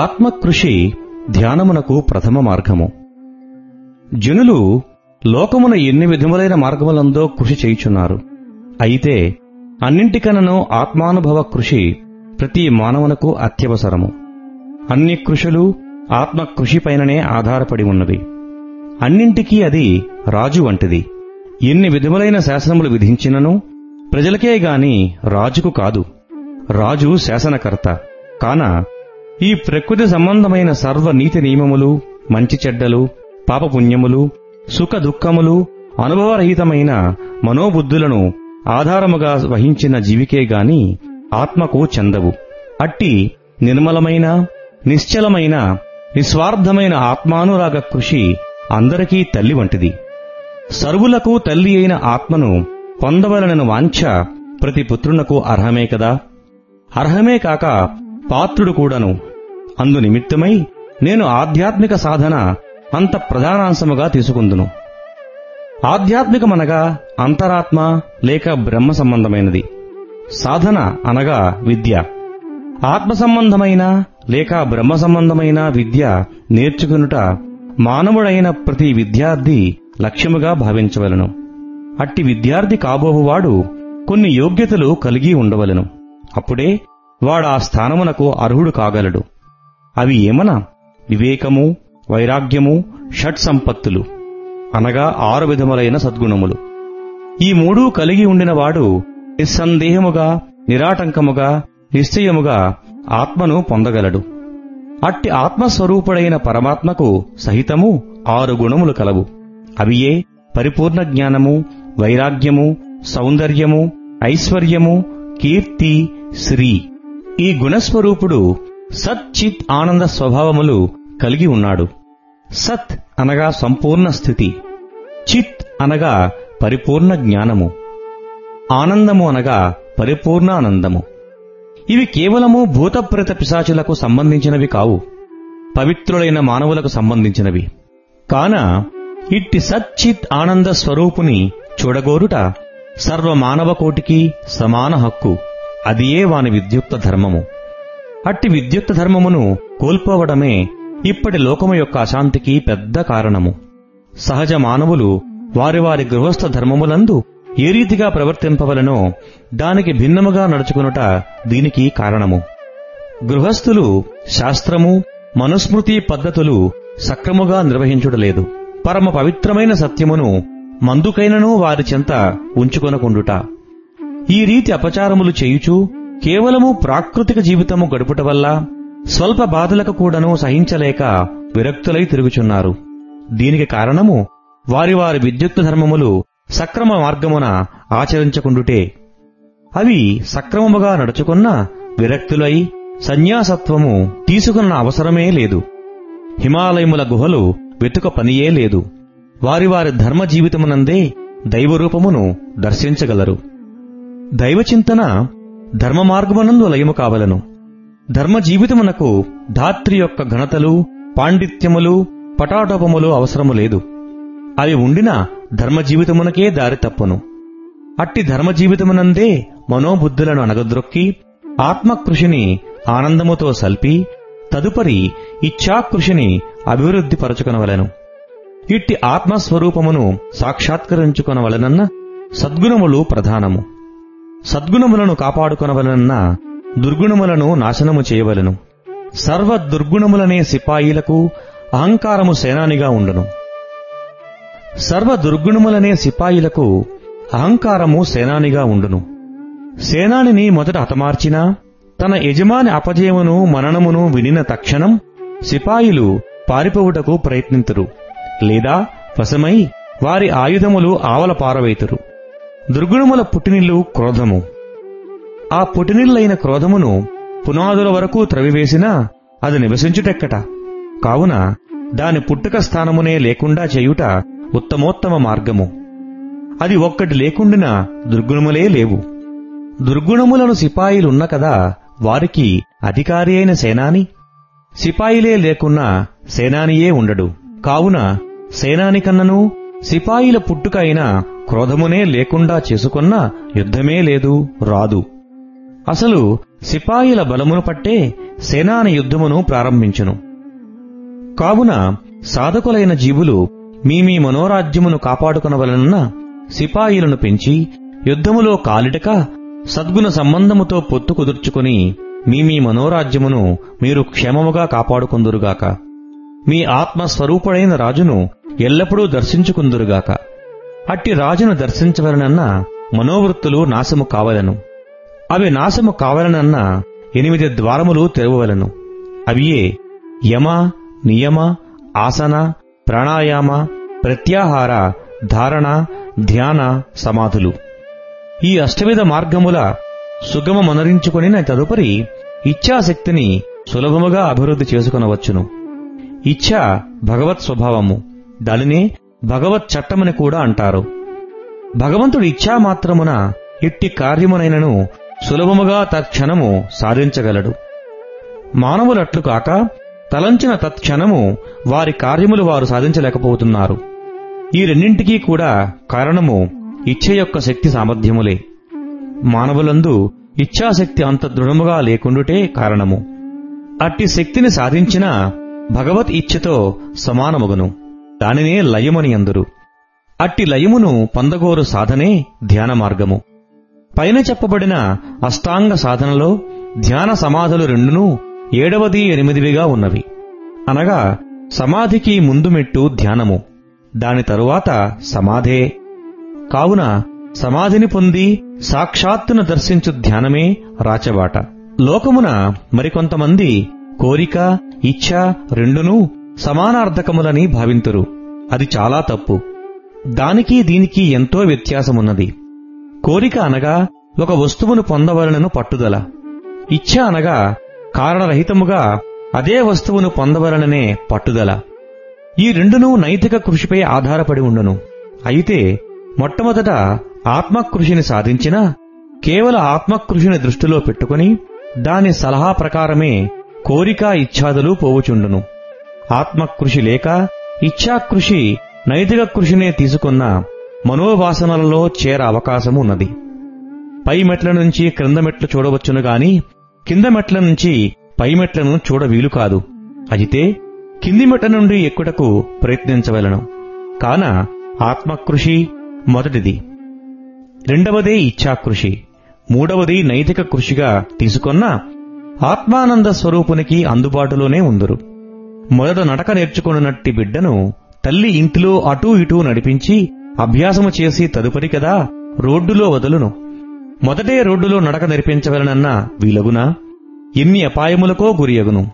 ఆత్మకృషి ధ్యానమునకు ప్రథమ మార్గము. జనులు లోకమున ఎన్ని విధములైన మార్గములందో కృషి చేయుచున్నారు. అయితే అన్నింటికనను ఆత్మానుభవ కృషి ప్రతి మానవునకు అత్యవసరము. అన్ని కృషులు ఆత్మకృషిపైననే ఆధారపడి ఉన్నవి. అన్నింటికీ అది రాజు వంటిది. ఎన్ని విధములైన శాసనములు విధించినను ప్రజలకే గాని రాజుకు కాదు. రాజు శాసనకర్త. కాన ఈ ప్రకృతి సంబంధమైన సర్వ నీతి నియమములు మంచి చెడ్డలు పాపపుణ్యములు సుఖ దుఃఖములు అనుభవరహితమైన మనోబుద్ధులను ఆధారముగా వహించిన జీవికే గాని ఆత్మకు చెందవు. అట్టి నిర్మలమైన నిశ్చలమైన నిస్వార్థమైన ఆత్మానురాగ కృషి అందరికీ తల్లి వంటిది. సర్వులకు తల్లి అయిన ఆత్మను పొందవలనను వాంఛ ప్రతి పుత్రునకు అర్హమే కదా? అర్హమే కాక పాత్రుడు కూడాను అందు నిమిత్తమై నేను ఆధ్యాత్మిక సాధన అంత ప్రధానాంశముగా తీసుకుందును. ఆధ్యాత్మికమనగా అంతరాత్మ లేక బ్రహ్మ సంబంధమైనది. సాధన అనగా విద్య. ఆత్మ సంబంధమైన లేక బ్రహ్మ సంబంధమైన విద్య నేర్చుకునుట మానవుడైన ప్రతి విద్యార్థి లక్ష్యముగా భావించవలను. అట్టి విద్యార్థి కాబోవువాడు కొన్ని యోగ్యతలు కలిగి ఉండవలను. అప్పుడే వాడా స్థానమునకు అర్హుడు కాగలడు. అవి ఏమన? వివేకము వైరాగ్యము షట్ సంపత్తులు అనగా ఆరు విధములైన సద్గుణములు. ఈ మూడూ కలిగి ఉండినవాడు నిస్సందేహముగా నిరాటంకముగా నిశ్చయముగా ఆత్మను పొందగలడు. అట్టి ఆత్మస్వరూపుడైన పరమాత్మకు సహితము ఆరు గుణములు కలవు. అవియే పరిపూర్ణ జ్ఞానము వైరాగ్యము సౌందర్యము ఐశ్వర్యము కీర్తి శ్రీ. ఈ గుణస్వరూపుడు సత్ చిత్ ఆనంద స్వభావములు కలిగి ఉన్నాడు. సత్ అనగా సంపూర్ణ స్థితి. చిత్ అనగా పరిపూర్ణ జ్ఞానము. ఆనందము అనగా పరిపూర్ణ ఆనందము. ఇవి కేవలము భూతప్రేత పిశాచులకు సంబంధించినవి కావు. పవిత్రులైన మానవులకు సంబంధించినవి. కాన ఇట్టి సచ్చిత్ ఆనంద స్వరూపుని చూడగోరుట సర్వమానవ కోటికి సమాన హక్కు. అదియే వాని విద్యుక్త ధర్మము. అట్టి విద్యుత్ ధర్మమును కోల్పోవడమే ఇప్పటి లోకము యొక్క అశాంతికి పెద్ద కారణము. సహజ మానవులు వారి వారి గృహస్థ ధర్మములందు ఏ రీతిగా ప్రవర్తింపవలనో దానికి భిన్నముగా నడుచుకునుట దీనికి కారణము. గృహస్థులు శాస్త్రము మనుస్మృతి పద్ధతులు సక్రముగా నిర్వహించుటలేదు. పరమ పవిత్రమైన సత్యమును మందుకైనను వారి చెంత ఉంచుకొనకుండుట. ఈ రీతి అపచారములు చేయుచు కేవలము ప్రాకృతిక జీవితము గడుపుట వల్ల స్వల్ప బాధలకు కూడాను సహించలేక విరక్తులై తిరుగుచున్నారు. దీనికి కారణము వారి వారి విద్యుక్త ధర్మములు సక్రమ మార్గమున ఆచరించకుండుటే. అవి సక్రమముగా నడుచుకున్న విరక్తులై సన్యాసత్వము తీసుకున్న అవసరమే లేదు. హిమాలయముల గుహలు వెతుక పనియే లేదు. వారి వారి ధర్మ జీవితమునందే దైవరూపమును దర్శించగలరు. దైవచింతన ధర్మ మార్గమనందు లయము కావలను. ధర్మ జీవితమునకు ధాత్రి యొక్క ఘనతలు పాండిత్యములు పటాటోపములు అవసరము లేదు. అవి ఉండిన ధర్మ జీవితమునకే దారి తప్పును. అట్టి ధర్మ జీవితమునందే మనోబుద్ధులను అనగద్రొక్కి ఆత్మకృషిని ఆనందముతో సల్పి తదుపరి ఇచ్ఛాకృషిని అభివృద్ధిపరచుకొనవలను. ఇట్టి ఆత్మస్వరూపమును సాక్షాత్కరించుకొనవలనన్న సద్గుణములు ప్రధానము. సద్గుణములను కాపాడుకొనవలనన్న దుర్గుణములను నాశనము చేయవలెను. సర్వ దుర్గుణములనే సిపాయిలకు అహంకారము సేనానిగా ఉండును. సర్వ దుర్గుణములనే సిపాయిలకు అహంకారము సేనానిగా ఉండును. సేనానిని మొదట హతమార్చినా తన యజమాని అపజయమును మననమును వినిన తక్షణం సిపాయిలు పారిపోవుటకు ప్రయత్నింతురు లేదా వశమై వారి ఆయుధములు ఆవల పారవేతురు. దుర్గుణముల పుట్టినిల్లు క్రోధము. ఆ పుట్టినిల్లైన క్రోధమును పునాదుల వరకు త్రవివేసినా అది నివసించుటెక్కట. కావున దాని పుట్టుక స్థానమునే లేకుండా చేయుట ఉత్తమోత్తమ మార్గము. అది ఒక్కటి లేకుండిన దుర్గుణములే లేవు. దుర్గుణములను సిపాయిలున్న కదా వారికి అధికారి అయిన సేనాని? సిపాయిలే లేకున్నా సేనానియే ఉండడు. కావున సేనాని కన్నను సిపాయిల పుట్టుక అయిన క్రోధమునే లేకుండా చేసుకున్న యుద్ధమే లేదు రాదు. అసలు సిపాయిల బలమును పట్టే సేనాన యుద్ధమును ప్రారంభించును. కావున సాధకులైన జీవులు మీ మీ మనోరాజ్యమును కాపాడుకునవలనన్న సిపాయిలను పెంచి యుద్ధములో కాలిటక సద్గుణ సంబంధముతో పొత్తు కుదుర్చుకుని మీ మీ మనోరాజ్యమును మీరు క్షేమముగా కాపాడుకుందురుగాక. మీ ఆత్మస్వరూపుడైన రాజును ఎల్లప్పుడూ దర్శించుకుందురుగాక. అట్టి రాజును దర్శించవలనన్న మనోవృత్తులు నాశము కావలను. అవి నాశము కావలనన్న ఎనిమిది ద్వారములు తెరవవలను. అవియే యమ నియమ ఆసన ప్రాణాయామ ప్రత్యాహార ధారణ ధ్యాన సమాధులు. ఈ అష్టవిధ మార్గముల సుగమమనరించుకొనిన తదుపరి ఇచ్ఛాశక్తిని సులభముగా అభివృద్ధి చేసుకొనవచ్చును. ఇచ్ఛ భగవత్ స్వభావము. దానినే భగవత్ చట్టమని కూడా అంటారు. భగవంతుడి ఇచ్ఛా మాత్రమున ఇట్టి కార్యమునైనను సులభముగా తత్క్షణము సాధించగలడు. మానవులట్లు కాక తలంచిన తత్క్షణము వారి కార్యములు వారు సాధించలేకపోతున్నారు. ఈ రెండింటికీ కూడా కారణము ఇచ్ఛ యొక్క శక్తి సామర్థ్యములే. మానవులందు ఇచ్ఛాశక్తి అంత దృఢముగా లేకుండుటే కారణము. అట్టి శక్తిని సాధించిన భగవత్ ఇచ్ఛతో సమానమగును. దానినే లయమని అందురు అట్టి లయమును పొందగోరు సాధనే ధ్యాన మార్గము. పైన చెప్పబడిన అష్టాంగ సాధనలో ధ్యాన సమాధులు రెండునూ ఏడవది ఎనిమిదివిగా ఉన్నవి. అనగా సమాధికి ముందు మెట్టు ధ్యానము. దాని తరువాత సమాధే. కావున సమాధిని పొంది సాక్షాత్తును దర్శించు ధ్యానమే రాచబాట. లోకమున మరికొంతమంది కోరిక ఇచ్ఛ రెండునూ సమానార్థకములని భావింతురు. అది చాలా తప్పు. దానికి దీనికి ఎంతో వ్యత్యాసమున్నది. కోరిక అనగా ఒక వస్తువును పొందవలనను పట్టుదల. ఇచ్ఛ అనగా కారణరహితముగా అదే వస్తువును పొందవలననే పట్టుదల. ఈ రెండునూ నైతిక కృషిపై ఆధారపడి ఉండును. అయితే మొట్టమొదట ఆత్మకృషిని సాధించిన కేవల ఆత్మకృషిని దృష్టిలో పెట్టుకుని దాని సలహా ప్రకారమే కోరిక ఇచ్ఛాదులు పోవుచుండును. ఆత్మకృషి లేక ఇచ్ఛాకృషి నైతిక కృషినే తీసుకున్న మనోవాసనలలో చేర అవకాశం ఉన్నది పై మెట్ల నుంచి క్రింద మెట్లు చూడవచ్చును గాని కింద మెట్ల నుంచి పై మెట్లను చూడ వీలు కాదు. అయితే కింది మెట్ల నుండి ఎక్కుటకు ప్రయత్నించవలను. కాన ఆత్మకృషి మొదటిది. రెండవదే ఇచ్ఛాకృషి. మూడవది నైతిక కృషిగా తీసుకొన్న ఆత్మానంద స్వరూపునికి అందుబాటులోనే ఉందరు. మొదట నడక నేర్చుకున్నట్టి బిడ్డను తల్లి ఇంటిలో అటూ ఇటూ నడిపించి అభ్యాసము చేసి తదుపరి కదా రోడ్డులో వదులును. మొదటే రోడ్డులో నడక నేర్పించవలనన్న వీలగునా? ఎన్ని అపాయములకో గురియగును.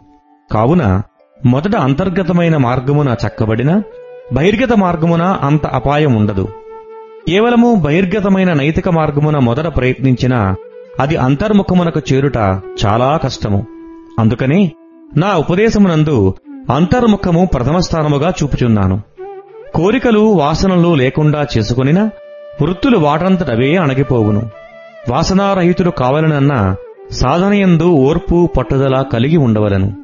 కావున మొదట అంతర్గతమైన మార్గమున చక్కబడిన బహిర్గత మార్గమున అంత అపాయం ఉండదు కేవలము బహిర్గతమైన నైతిక మార్గమున మొదట ప్రయత్నించినా అది అంతర్ముఖమునకు చేరుట చాలా కష్టము. అందుకనే నా ఉపదేశమునందు అంతర్ముఖము ప్రథమ స్థానముగా చూపుచున్నాను. కోరికలు వాసనలు లేకుండా చేసుకునిన వృత్తులు వాటంతటవే అణగిపోవును. వాసనారహితుడు కావాలనన్న సాధనయందు ఓర్పు పట్టుదల కలిగి ఉండవలను.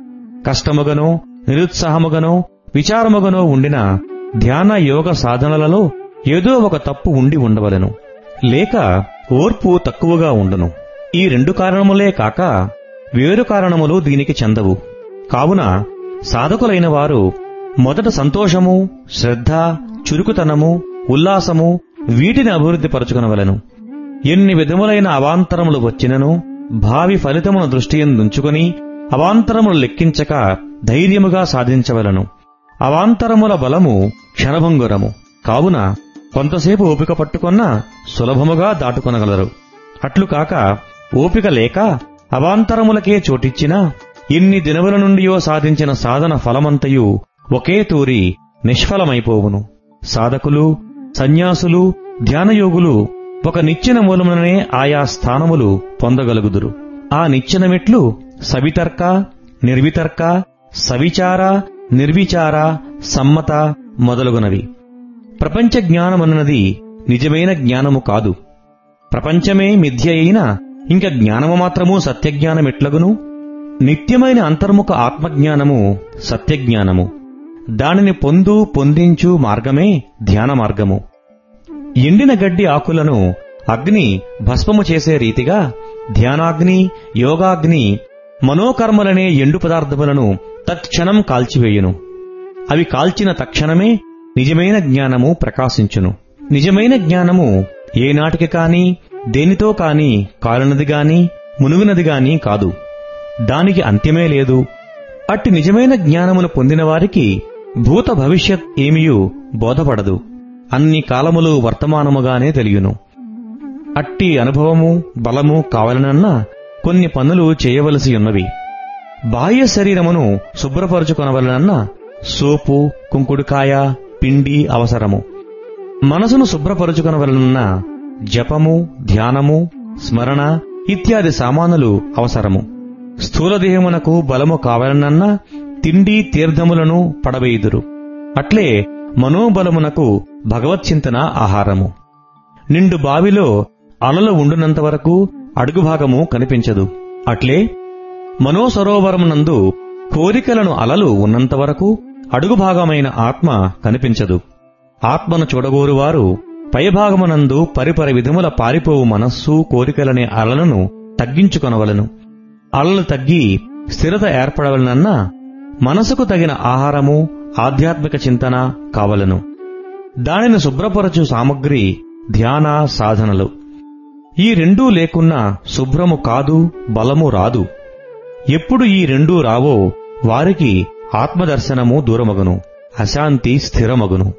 కష్టముగనో నిరుత్సాహముగనో విచారముగనో ఉండిన ధ్యాన యోగ సాధనలలో ఏదో ఒక తప్పు ఉండి ఉండవలను. లేక ఓర్పు తక్కువగా ఉండును. ఈ రెండు కారణములే కాక వేరు కారణములు దీనికి చెందవు. కావున సాధకులైన వారు మొదట సంతోషము శ్రద్ధ చురుకుతనము ఉల్లాసము వీటిని అభివృద్ధి పరచుకునవలను ఎన్ని విధములైన అవాంతరములు వచ్చినను భావి ఫలితమును దృష్టియందుంచుకొని అవాంతరములు లెక్కించక ధైర్యముగా సాధించవలను. అవాంతరముల బలము క్షణభంగురము. కావున కొంతసేపు ఓపిక పట్టుకున్నా సులభముగా దాటుకొనగలరు. అట్లు కాక ఓపిక లేక అవాంతరములకే చోటిచ్చినా ఇన్ని దినముల నుండియో సాధించిన సాధన ఫలమంతయు ఒకే తూరి నిష్ఫలమైపోవును. సాధకులు సన్యాసులు ధ్యానయోగులు ఒక నిచ్చెన మూలముననే ఆయా స్థానములు పొందగలుగుదురు. ఆ నిచ్చెనమెట్లు సవితర్క నిర్వితర్క సవిచార నిర్విచార సమ్మత మొదలగునవి. ప్రపంచ జ్ఞానమన్నది నిజమైన జ్ఞానము కాదు. ప్రపంచమే మిథ్య అయిన ఇంక జ్ఞానము మాత్రము సత్యజ్ఞానమెట్లగును. నిత్యమైన అంతర్ముఖ ఆత్మజ్ఞానము సత్యజ్ఞానము. దానిని పొందు పొందించు మార్గమే ధ్యాన మార్గము. ఎండిన గడ్డి ఆకులను అగ్ని భస్మము చేసే రీతిగా ధ్యానాగ్ని యోగాగ్ని మనోకర్మలనే ఎండు పదార్థములను తత్క్షణం కాల్చివేయును. అవి కాల్చిన తక్షణమే నిజమైన జ్ఞానము ప్రకాశించును. నిజమైన జ్ఞానము ఏనాటికి కాని దేనితో కాని కాలినది గాని మునుగునది గాని కాదు. దానికి అంత్యమే లేదు. అట్టి నిజమైన జ్ఞానమును పొందిన వారికి భూత భవిష్యత్ ఏమియూ బోధపడదు. అన్ని కాలములు వర్తమానముగానే తెలియను. అట్టి అనుభవము బలము కావాలనన్నా కొన్ని పనులు చేయవలసి ఉన్నవి. బాహ్య శరీరమును శుభ్రపరుచుకొనవలనన్నా సోపు కుంకుడుకాయ పిండి అవసరము. మనసును శుభ్రపరుచుకొనవలనన్నా జపము ధ్యానము స్మరణ ఇత్యాది సామానులు అవసరము. స్థూలదేహమునకు బలము కావాలనన్నా తిండి తీర్థములను పడవేయుదురు. అట్లే మనోబలమునకు భగవచ్చింతన ఆహారము. నిండు బావిలో అలలు ఉండునంత వరకు అడుగు భాగము కనిపించదు. అట్లే మనోసరోవరమునందు కోరికలను అలలు ఉన్నంత వరకు అడుగు భాగమైన ఆత్మ కనిపించదు. ఆత్మను చూడగోరువారు పైభాగమునందు పరిపర విధముల పారిపోవు మనస్సు కోరికలనే అలలను తగ్గించుకొనవలను. అలలు తగ్గి స్థిరత ఏర్పడవలనన్నా మనసుకు తగిన ఆహారము ఆధ్యాత్మిక చింతన కావలను. దానిని శుభ్రపరచు సామగ్రి ధ్యాన సాధనలు. ఈ రెండూ లేకున్నా శుభ్రము కాదు బలము రాదు. ఎప్పుడు ఈ రెండూ రావో వారికి ఆత్మదర్శనము దూరమగును అశాంతి స్థిరమగును.